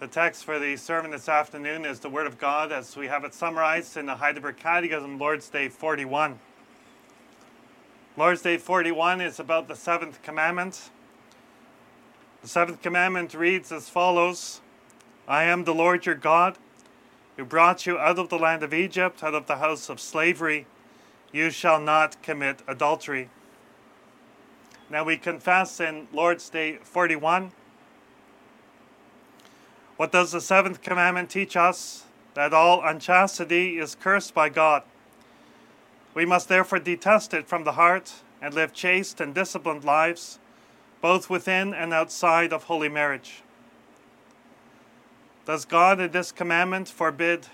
The text for the sermon this afternoon is the Word of God as we have it summarized in the Heidelberg Catechism, Lord's Day 41. Lord's Day 41 is about the seventh commandment. The seventh commandment reads as follows I am the Lord your God, who brought you out of the land of Egypt, out of the house of slavery. You shall not commit adultery. Now we confess in Lord's Day 41 what does the seventh commandment teach us? That all unchastity is cursed by God. We must therefore detest it from the heart and live chaste and disciplined lives, both within and outside of holy marriage. Does God in this commandment forbid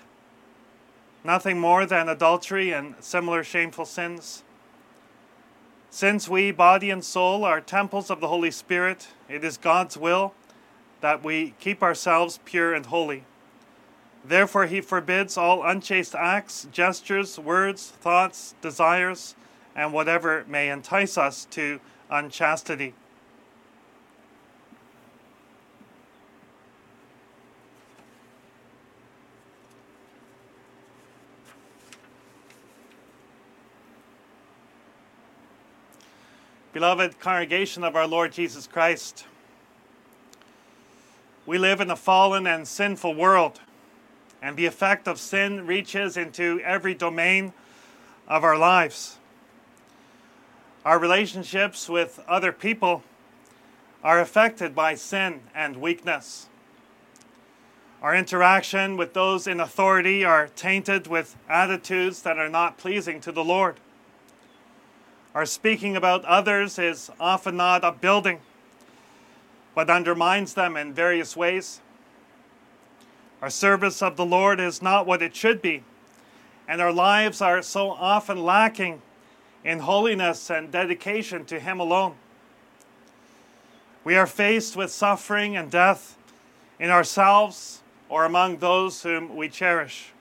nothing more than adultery and similar shameful sins? Since we, body and soul, are temples of the Holy Spirit, it is God's will that we keep ourselves pure and holy. Therefore, he forbids all unchaste acts, gestures, words, thoughts, desires, and whatever may entice us to unchastity. Beloved congregation of our Lord Jesus Christ, we live in a fallen and sinful world, and the effect of sin reaches into every domain of our lives. Our relationships with other people are affected by sin and weakness. Our interaction with those in authority are tainted with attitudes that are not pleasing to the Lord. Our speaking about others is often not upbuilding but undermines them in various ways. Our service of the Lord is not what it should be, and our lives are so often lacking in holiness and dedication to Him alone. We are faced with suffering and death in ourselves or among those whom we cherish.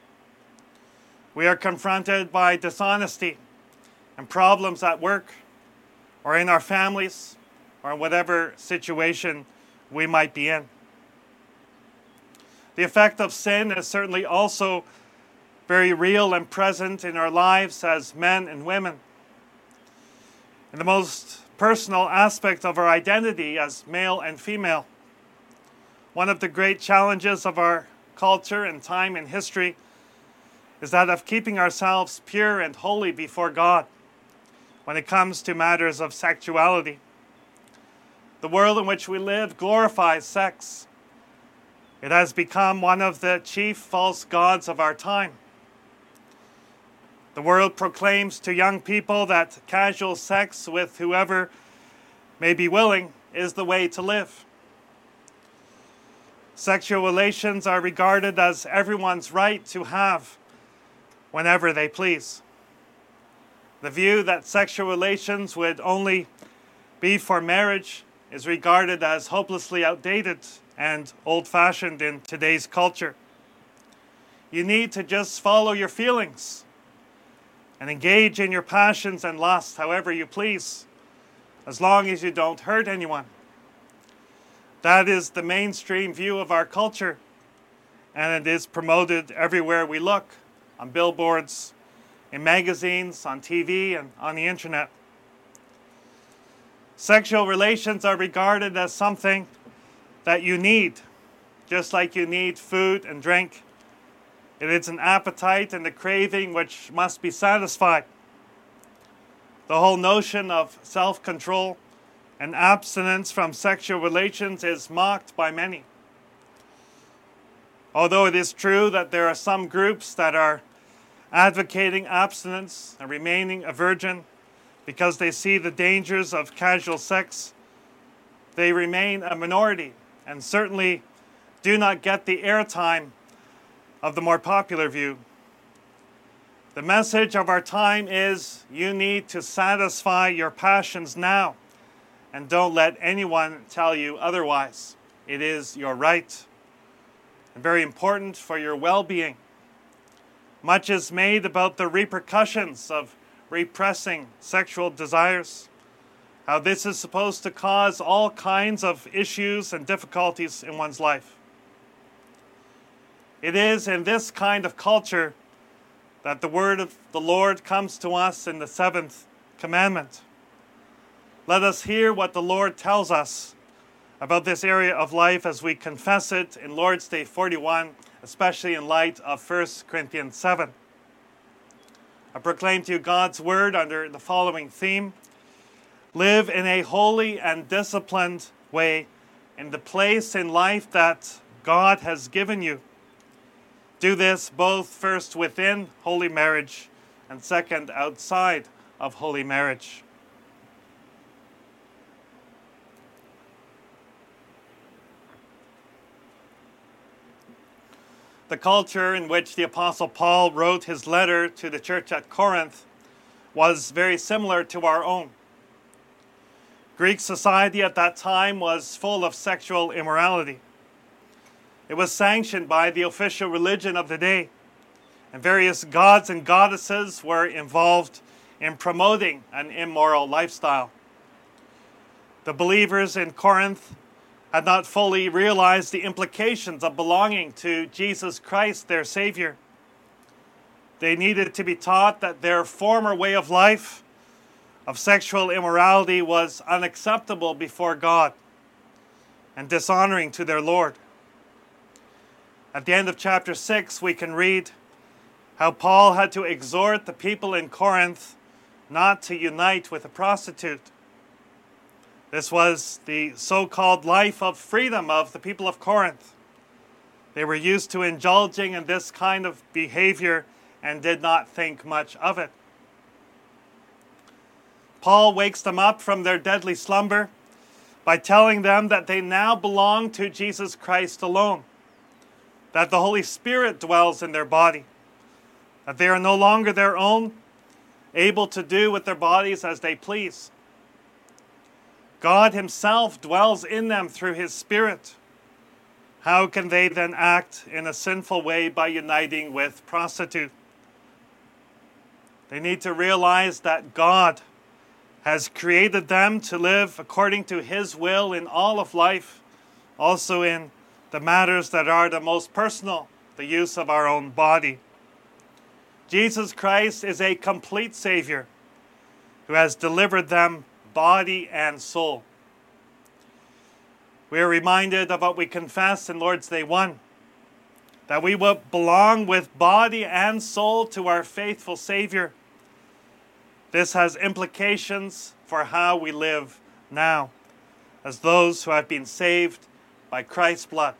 We are confronted by dishonesty and problems at work or in our families or whatever situation we might be in. The effect of sin is certainly also very real and present in our lives as men and women. In the most personal aspect of our identity as male and female, one of the great challenges of our culture and time in history is that of keeping ourselves pure and holy before God when it comes to matters of sexuality. The world in which we live glorifies sex. It has become one of the chief false gods of our time. The world proclaims to young people that casual sex with whoever may be willing is the way to live. Sexual relations are regarded as everyone's right to have whenever they please. The view that sexual relations would only be for marriage is regarded as hopelessly outdated and old fashioned in today's culture. You need to just follow your feelings and engage in your passions and lusts however you please, as long as you don't hurt anyone. That is the mainstream view of our culture, and it is promoted everywhere we look on billboards, in magazines, on TV, and on the internet. Sexual relations are regarded as something that you need, just like you need food and drink. It is an appetite and a craving which must be satisfied. The whole notion of self control and abstinence from sexual relations is mocked by many. Although it is true that there are some groups that are advocating abstinence and remaining a virgin, because they see the dangers of casual sex, they remain a minority and certainly do not get the airtime of the more popular view. The message of our time is you need to satisfy your passions now and don't let anyone tell you otherwise. It is your right and very important for your well being. Much is made about the repercussions of repressing sexual desires, how this is supposed to cause all kinds of issues and difficulties in one's life. It is in this kind of culture that the word of the Lord comes to us in the seventh commandment. Let us hear what the Lord tells us about this area of life as we confess it in Lord's Day 41, especially in light of 1 Corinthians 7. I proclaim to you God's word under the following theme Live in a holy and disciplined way in the place in life that God has given you. Do this both first within holy marriage and second outside of holy marriage. The culture in which the Apostle Paul wrote his letter to the church at Corinth was very similar to our own. Greek society at that time was full of sexual immorality. It was sanctioned by the official religion of the day, and various gods and goddesses were involved in promoting an immoral lifestyle. The believers in Corinth had not fully realized the implications of belonging to Jesus Christ, their Savior. They needed to be taught that their former way of life, of sexual immorality, was unacceptable before God and dishonoring to their Lord. At the end of chapter 6, we can read how Paul had to exhort the people in Corinth not to unite with a prostitute. This was the so called life of freedom of the people of Corinth. They were used to indulging in this kind of behavior and did not think much of it. Paul wakes them up from their deadly slumber by telling them that they now belong to Jesus Christ alone that the Holy Spirit dwells in their body, that they are no longer their own, able to do with their bodies as they please. God Himself dwells in them through His Spirit. How can they then act in a sinful way by uniting with prostitute? They need to realize that God has created them to live according to His will in all of life, also in the matters that are the most personal, the use of our own body. Jesus Christ is a complete Savior who has delivered them body and soul. We are reminded of what we confess in Lord's Day 1 that we will belong with body and soul to our faithful Savior. This has implications for how we live now as those who have been saved by Christ's blood.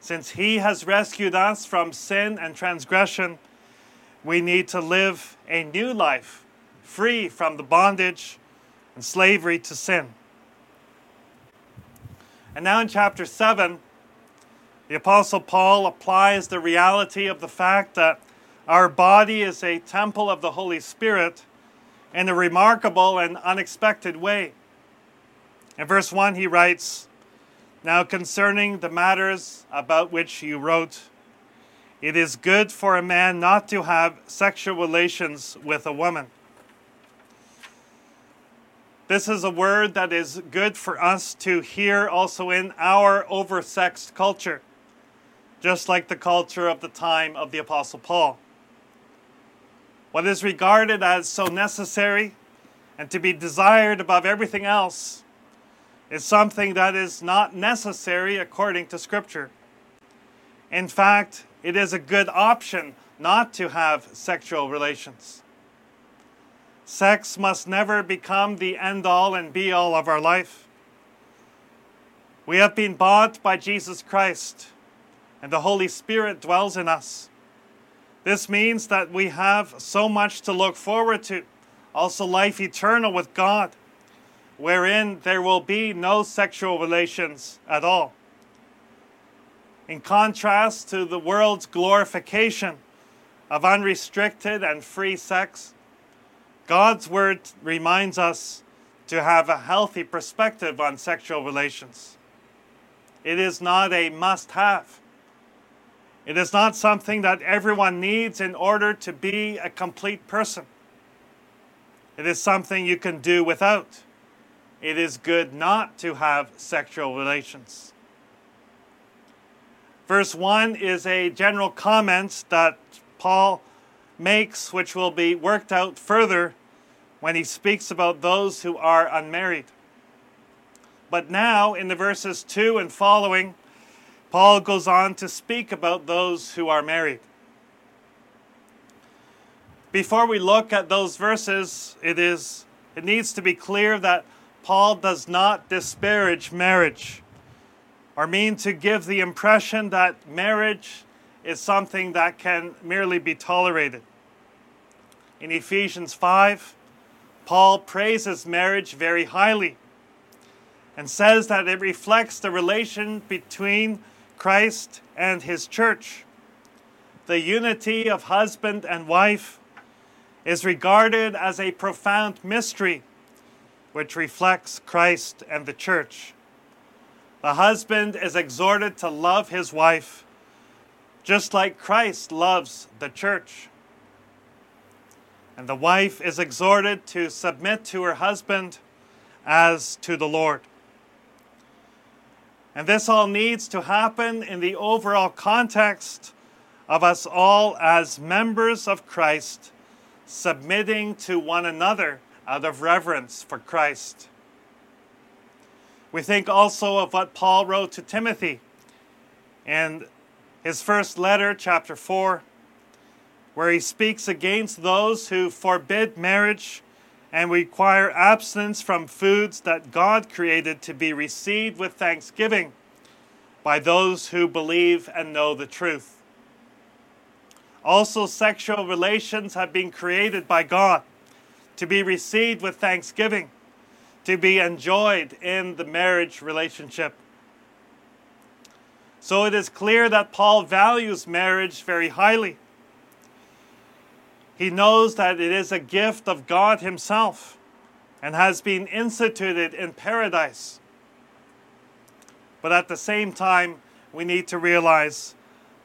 Since He has rescued us from sin and transgression, we need to live a new life, free from the bondage and slavery to sin. And now in chapter 7, the Apostle Paul applies the reality of the fact that our body is a temple of the Holy Spirit in a remarkable and unexpected way. In verse 1, he writes, now, concerning the matters about which you wrote, it is good for a man not to have sexual relations with a woman. This is a word that is good for us to hear also in our oversexed culture, just like the culture of the time of the Apostle Paul. What is regarded as so necessary and to be desired above everything else is something that is not necessary according to Scripture. In fact, it is a good option not to have sexual relations. Sex must never become the end all and be all of our life. We have been bought by Jesus Christ, and the Holy Spirit dwells in us. This means that we have so much to look forward to, also life eternal with God wherein there will be no sexual relations at all. In contrast to the world's glorification of unrestricted and free sex, God's Word reminds us to have a healthy perspective on sexual relations. It is not a must have. It is not something that everyone needs in order to be a complete person. It is something you can do without it is good not to have sexual relations. Verse 1 is a general comment that Paul makes, which will be worked out further when he speaks about those who are unmarried. But now, in the verses 2 and following, Paul goes on to speak about those who are married. Before we look at those verses, it is it needs to be clear that Paul does not disparage marriage or mean to give the impression that marriage is something that can merely be tolerated. In Ephesians 5, Paul praises marriage very highly and says that it reflects the relation between Christ and his church. The unity of husband and wife is regarded as a profound mystery which reflects Christ and the church. The husband is exhorted to love his wife just like Christ loves the church. And the wife is exhorted to submit to her husband as to the Lord. And this all needs to happen in the overall context of us all as members of Christ, submitting to one another out of reverence for Christ. We think also of what Paul wrote to Timothy in his first letter, chapter 4, where he speaks against those who forbid marriage and require abstinence from foods that God created to be received with thanksgiving by those who believe and know the truth. Also, sexual relations have been created by God to be received with thanksgiving, to be enjoyed in the marriage relationship. So it is clear that Paul values marriage very highly. He knows that it is a gift of God Himself and has been instituted in paradise. But at the same time, we need to realize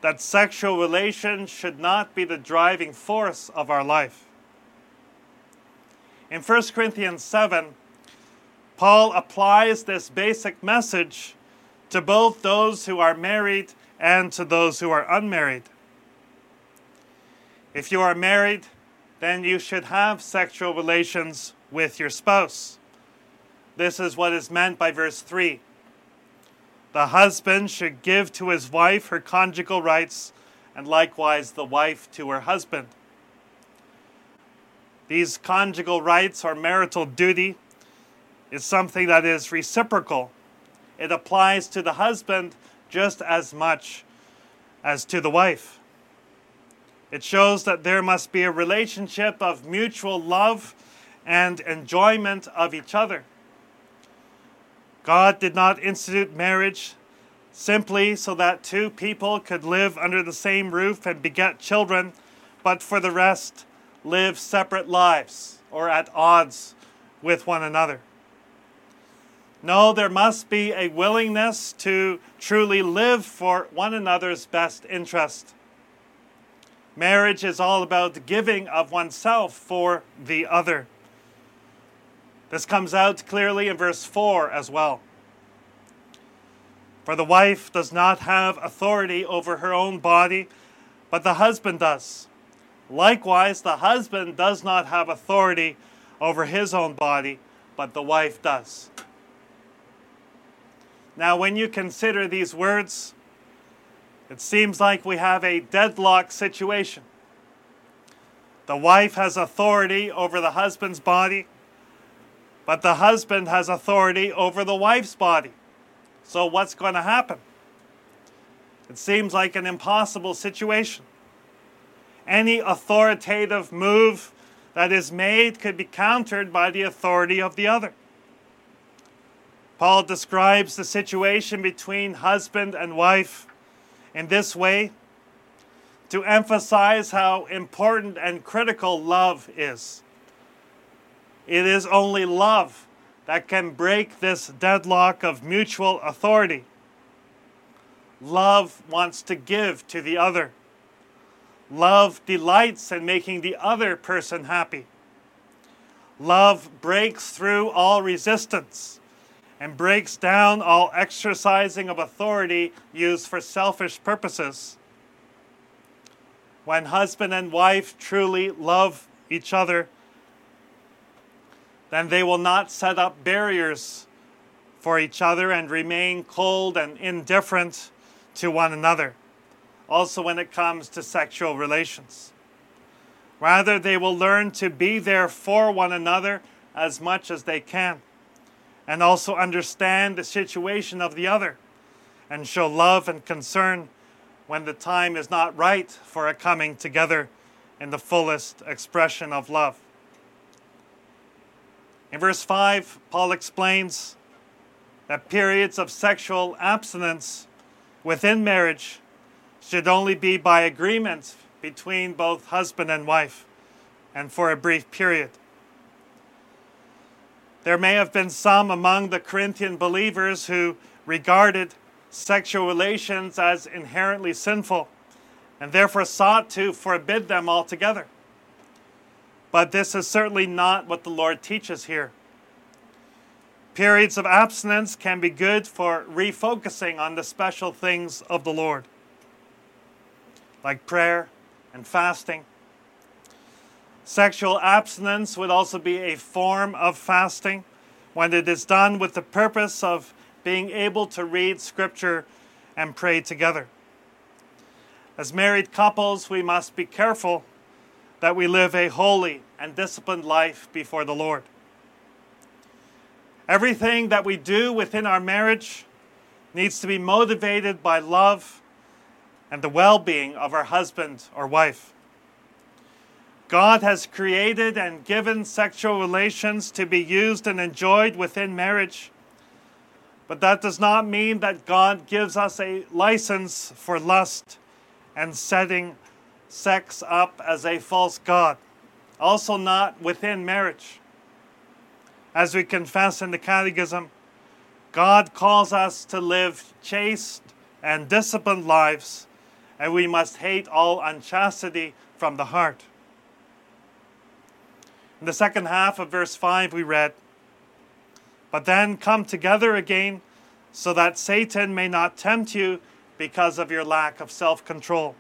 that sexual relations should not be the driving force of our life. In 1 Corinthians 7, Paul applies this basic message to both those who are married and to those who are unmarried. If you are married, then you should have sexual relations with your spouse. This is what is meant by verse 3. The husband should give to his wife her conjugal rights, and likewise the wife to her husband. These conjugal rights or marital duty is something that is reciprocal it applies to the husband just as much as to the wife. It shows that there must be a relationship of mutual love and enjoyment of each other. God did not institute marriage simply so that two people could live under the same roof and beget children, but for the rest, live separate lives or at odds with one another. No, there must be a willingness to truly live for one another's best interest. Marriage is all about giving of oneself for the other. This comes out clearly in verse 4 as well. For the wife does not have authority over her own body, but the husband does. Likewise, the husband does not have authority over his own body, but the wife does. Now, when you consider these words, it seems like we have a deadlock situation. The wife has authority over the husband's body, but the husband has authority over the wife's body. So, what's going to happen? It seems like an impossible situation. Any authoritative move that is made could be countered by the authority of the other. Paul describes the situation between husband and wife in this way to emphasize how important and critical love is. It is only love that can break this deadlock of mutual authority. Love wants to give to the other. Love delights in making the other person happy. Love breaks through all resistance and breaks down all exercising of authority used for selfish purposes. When husband and wife truly love each other, then they will not set up barriers for each other and remain cold and indifferent to one another, also when it comes to sexual relations. Rather, they will learn to be there for one another as much as they can, and also understand the situation of the other, and show love and concern when the time is not right for a coming together in the fullest expression of love. In verse 5, Paul explains that periods of sexual abstinence within marriage should only be by agreement between both husband and wife and for a brief period. There may have been some among the Corinthian believers who regarded sexual relations as inherently sinful and therefore sought to forbid them altogether. But this is certainly not what the Lord teaches here. Periods of abstinence can be good for refocusing on the special things of the Lord, like prayer and fasting. Sexual abstinence would also be a form of fasting when it is done with the purpose of being able to read Scripture and pray together. As married couples, we must be careful that we live a holy and disciplined life before the Lord. Everything that we do within our marriage needs to be motivated by love and the well being of our husband or wife. God has created and given sexual relations to be used and enjoyed within marriage. But that does not mean that God gives us a license for lust and setting sex up as a false God. Also, not within marriage. As we confess in the Catechism, God calls us to live chaste and disciplined lives and we must hate all unchastity from the heart. In the second half of verse 5, we read, But then come together again, so that Satan may not tempt you because of your lack of self control.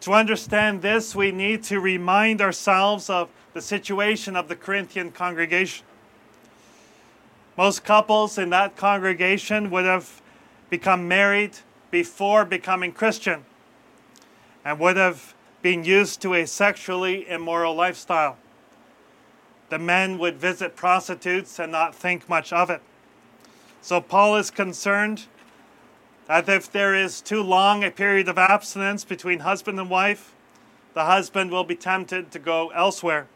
To understand this, we need to remind ourselves of the situation of the Corinthian congregation. Most couples in that congregation would have become married before becoming Christian and would have been used to a sexually immoral lifestyle. The men would visit prostitutes and not think much of it. So Paul is concerned that if there is too long a period of abstinence between husband and wife, the husband will be tempted to go elsewhere.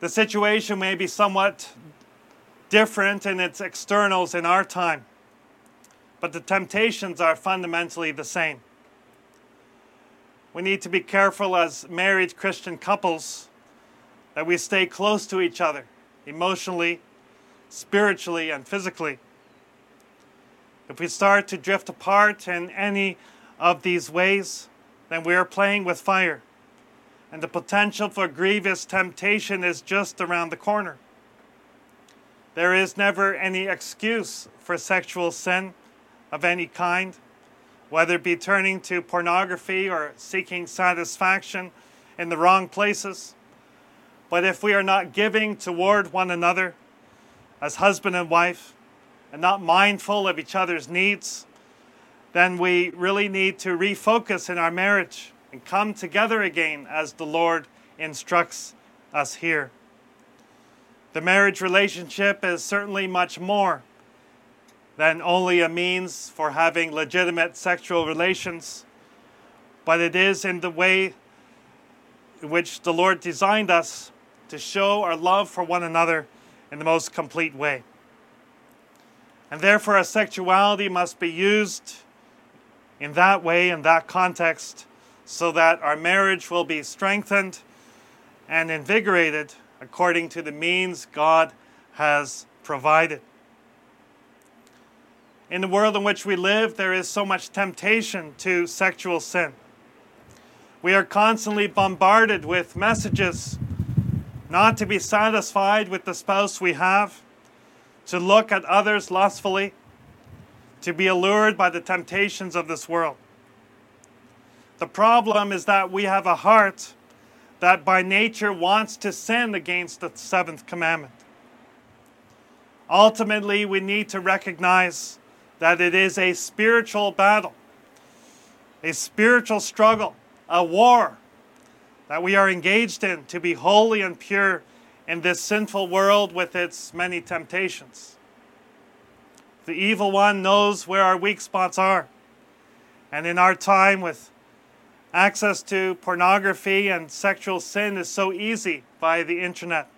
The situation may be somewhat different in its externals in our time but the temptations are fundamentally the same. We need to be careful as married Christian couples that we stay close to each other emotionally, spiritually, and physically. If we start to drift apart in any of these ways, then we are playing with fire, and the potential for grievous temptation is just around the corner. There is never any excuse for sexual sin of any kind, whether it be turning to pornography or seeking satisfaction in the wrong places. But if we are not giving toward one another as husband and wife and not mindful of each other's needs, then we really need to refocus in our marriage and come together again as the Lord instructs us here. The marriage relationship is certainly much more than only a means for having legitimate sexual relations, but it is in the way in which the Lord designed us to show our love for one another in the most complete way. And therefore, our sexuality must be used in that way, in that context, so that our marriage will be strengthened and invigorated according to the means God has provided. In the world in which we live, there is so much temptation to sexual sin. We are constantly bombarded with messages not to be satisfied with the spouse we have, to look at others lustfully, to be allured by the temptations of this world. The problem is that we have a heart that by nature wants to sin against the seventh commandment. Ultimately, we need to recognize that it is a spiritual battle, a spiritual struggle, a war that we are engaged in to be holy and pure in this sinful world with its many temptations. The evil one knows where our weak spots are. And in our time with access to pornography and sexual sin is so easy via the internet.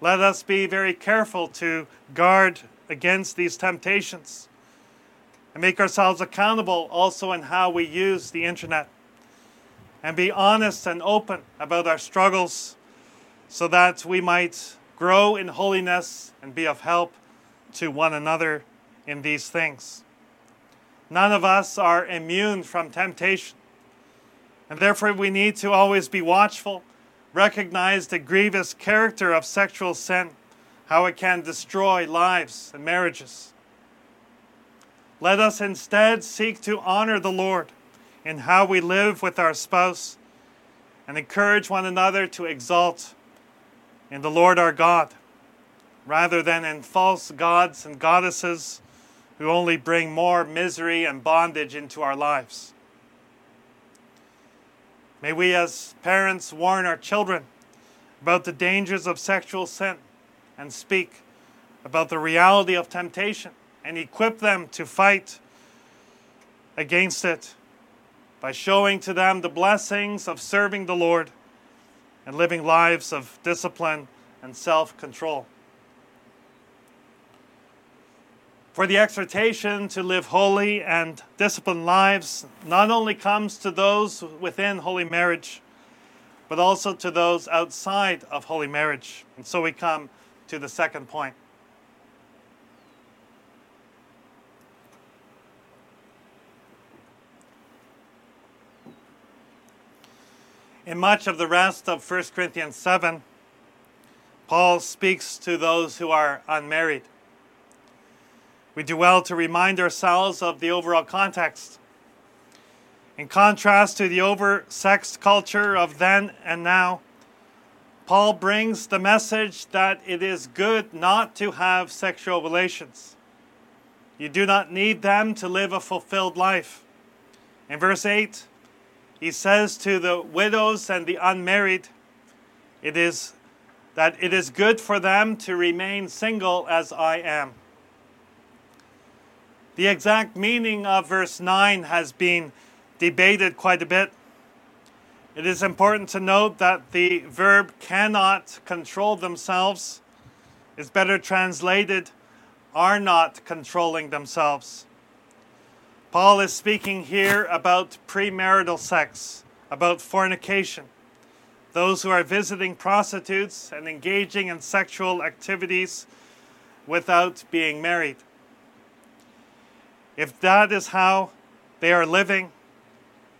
Let us be very careful to guard against these temptations and make ourselves accountable also in how we use the internet and be honest and open about our struggles so that we might grow in holiness and be of help to one another in these things. None of us are immune from temptation, and therefore we need to always be watchful, recognize the grievous character of sexual sin, how it can destroy lives and marriages. Let us instead seek to honor the Lord in how we live with our spouse and encourage one another to exalt in the Lord our God rather than in false gods and goddesses who only bring more misery and bondage into our lives. May we, as parents, warn our children about the dangers of sexual sin and speak about the reality of temptation and equip them to fight against it by showing to them the blessings of serving the Lord and living lives of discipline and self control. For the exhortation to live holy and disciplined lives not only comes to those within holy marriage, but also to those outside of holy marriage. And so we come to the second point. In much of the rest of 1 Corinthians 7, Paul speaks to those who are unmarried. We do well to remind ourselves of the overall context. In contrast to the oversexed culture of then and now, Paul brings the message that it is good not to have sexual relations. You do not need them to live a fulfilled life. In verse 8, he says to the widows and the unmarried, it is that it is good for them to remain single as I am. The exact meaning of verse 9 has been debated quite a bit. It is important to note that the verb cannot control themselves is better translated are not controlling themselves. Paul is speaking here about premarital sex, about fornication, those who are visiting prostitutes and engaging in sexual activities without being married. If that is how they are living,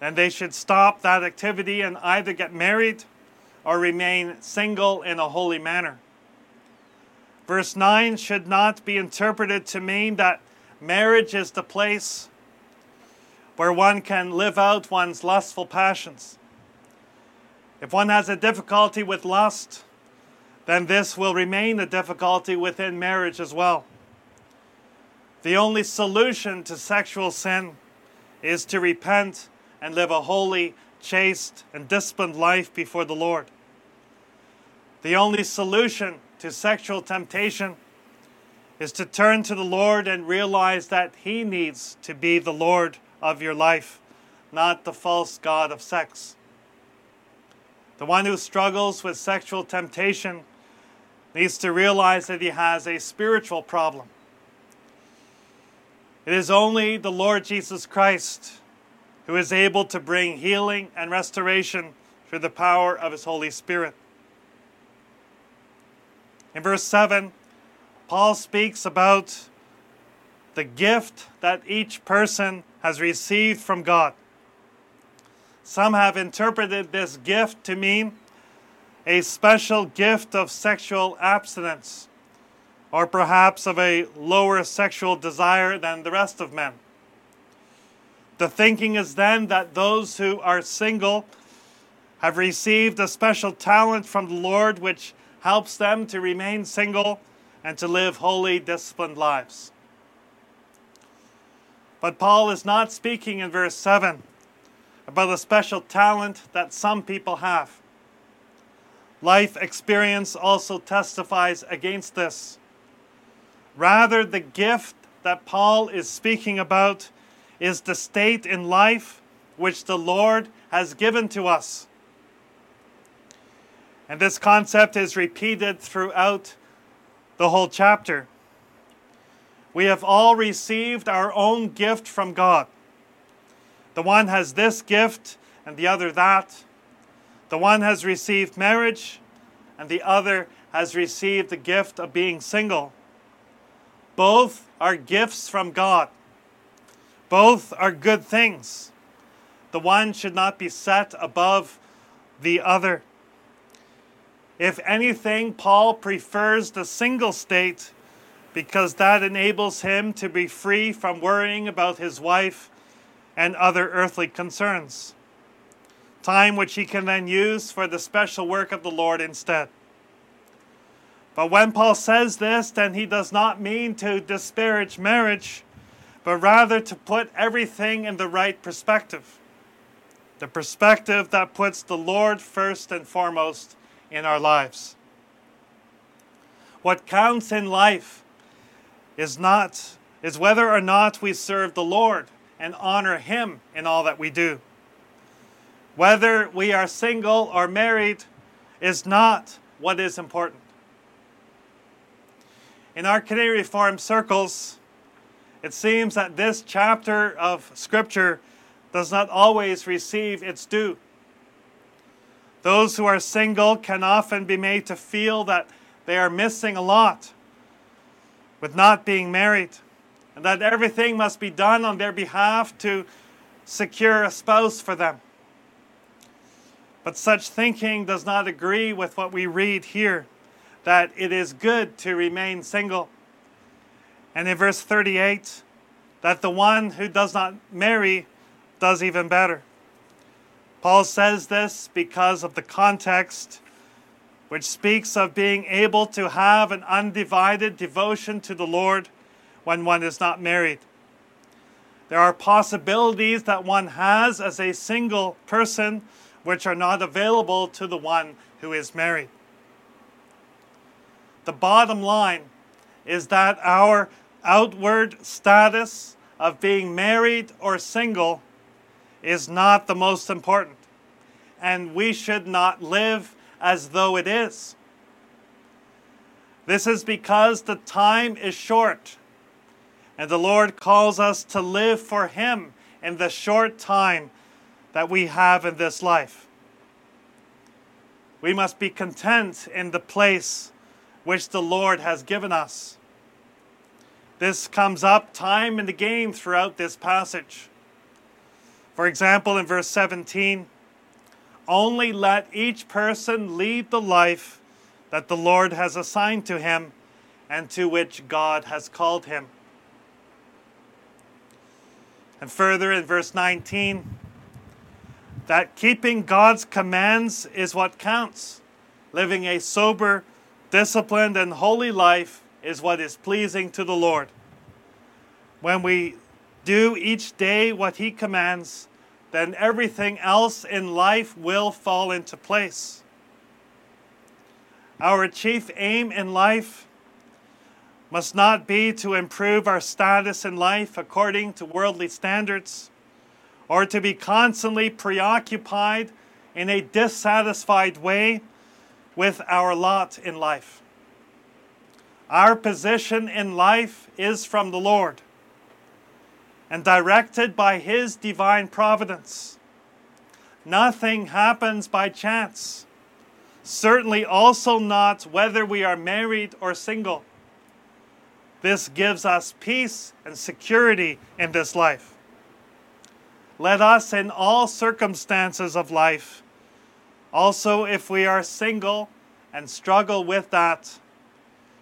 then they should stop that activity and either get married or remain single in a holy manner. Verse 9 should not be interpreted to mean that marriage is the place where one can live out one's lustful passions. If one has a difficulty with lust, then this will remain a difficulty within marriage as well. The only solution to sexual sin is to repent and live a holy, chaste, and disciplined life before the Lord. The only solution to sexual temptation is to turn to the Lord and realize that He needs to be the Lord of your life, not the false God of sex. The one who struggles with sexual temptation needs to realize that he has a spiritual problem. It is only the Lord Jesus Christ who is able to bring healing and restoration through the power of his Holy Spirit. In verse 7, Paul speaks about the gift that each person has received from God. Some have interpreted this gift to mean a special gift of sexual abstinence, or perhaps of a lower sexual desire than the rest of men. The thinking is then that those who are single have received a special talent from the Lord which helps them to remain single and to live holy, disciplined lives. But Paul is not speaking in verse 7 about a special talent that some people have. Life experience also testifies against this. Rather, the gift that Paul is speaking about is the state in life which the Lord has given to us. And this concept is repeated throughout the whole chapter. We have all received our own gift from God. The one has this gift and the other that. The one has received marriage and the other has received the gift of being single. Both are gifts from God. Both are good things. The one should not be set above the other. If anything, Paul prefers the single state because that enables him to be free from worrying about his wife and other earthly concerns. Time which he can then use for the special work of the Lord instead. But when Paul says this, then he does not mean to disparage marriage but rather to put everything in the right perspective. The perspective that puts the Lord first and foremost in our lives. What counts in life is not is whether or not we serve the Lord and honor him in all that we do. Whether we are single or married is not what is important. In our Canadian Reformed circles, it seems that this chapter of Scripture does not always receive its due. Those who are single can often be made to feel that they are missing a lot with not being married, and that everything must be done on their behalf to secure a spouse for them. But such thinking does not agree with what we read here that it is good to remain single. And in verse 38, that the one who does not marry does even better. Paul says this because of the context, which speaks of being able to have an undivided devotion to the Lord when one is not married. There are possibilities that one has as a single person which are not available to the one who is married. The bottom line is that our outward status of being married or single is not the most important. And we should not live as though it is. This is because the time is short. And the Lord calls us to live for Him in the short time that we have in this life. We must be content in the place which the Lord has given us. This comes up time and again throughout this passage. For example, in verse 17, only let each person lead the life that the Lord has assigned to him and to which God has called him. And further in verse 19, that keeping God's commands is what counts. Living a sober, disciplined, and holy life is what is pleasing to the Lord. When we do each day what He commands, then everything else in life will fall into place. Our chief aim in life must not be to improve our status in life according to worldly standards or to be constantly preoccupied in a dissatisfied way with our lot in life. Our position in life is from the Lord and directed by His divine providence. Nothing happens by chance. Certainly, also not whether we are married or single. This gives us peace and security in this life. Let us, in all circumstances of life, Also, if we are single and struggle with that,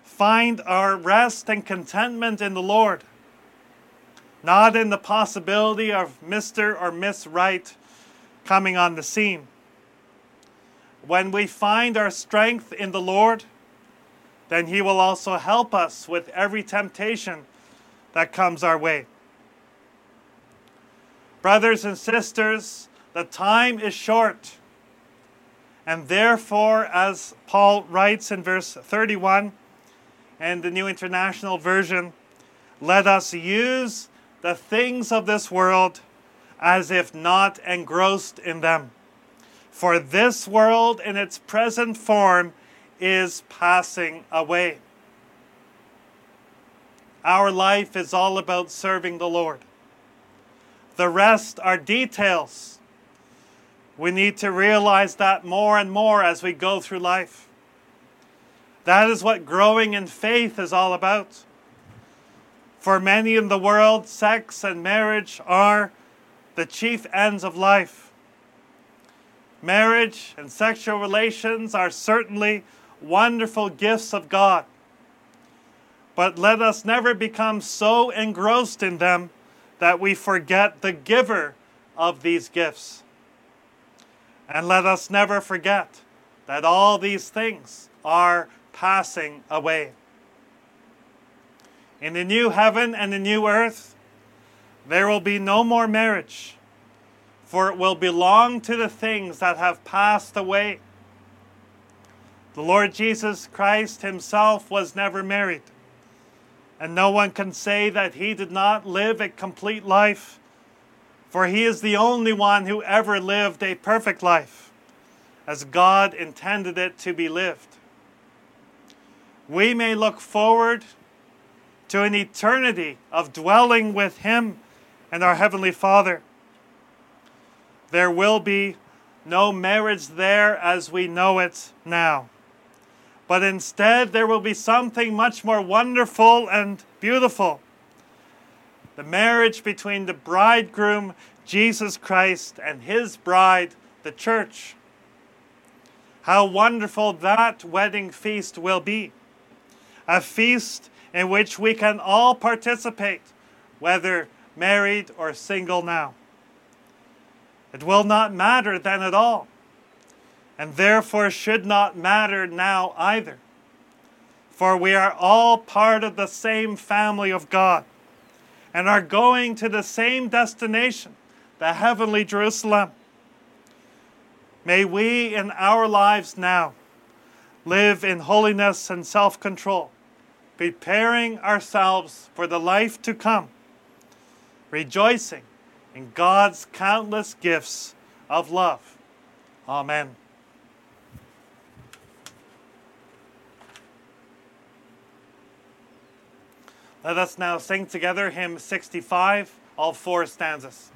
find our rest and contentment in the Lord, not in the possibility of Mr. or Miss Right coming on the scene. When we find our strength in the Lord, then He will also help us with every temptation that comes our way. Brothers and sisters, the time is short. And therefore, as Paul writes in verse 31 and the New International Version, let us use the things of this world as if not engrossed in them. For this world in its present form is passing away. Our life is all about serving the Lord. The rest are details. We need to realize that more and more as we go through life. That is what growing in faith is all about. For many in the world, sex and marriage are the chief ends of life. Marriage and sexual relations are certainly wonderful gifts of God. But let us never become so engrossed in them that we forget the giver of these gifts. And let us never forget that all these things are passing away. In the new heaven and the new earth, there will be no more marriage, for it will belong to the things that have passed away. The Lord Jesus Christ himself was never married. And no one can say that he did not live a complete life, for he is the only one who ever lived a perfect life, as God intended it to be lived. We may look forward to an eternity of dwelling with him and our Heavenly Father. There will be no marriage there as we know it now but instead there will be something much more wonderful and beautiful the marriage between the bridegroom, Jesus Christ, and his bride, the church. How wonderful that wedding feast will be! A feast in which we can all participate, whether married or single now. It will not matter then at all and therefore should not matter now either. For we are all part of the same family of God and are going to the same destination, the heavenly Jerusalem. May we in our lives now live in holiness and self control, preparing ourselves for the life to come, rejoicing in God's countless gifts of love. Amen. Let us now sing together hymn 65, all four stanzas.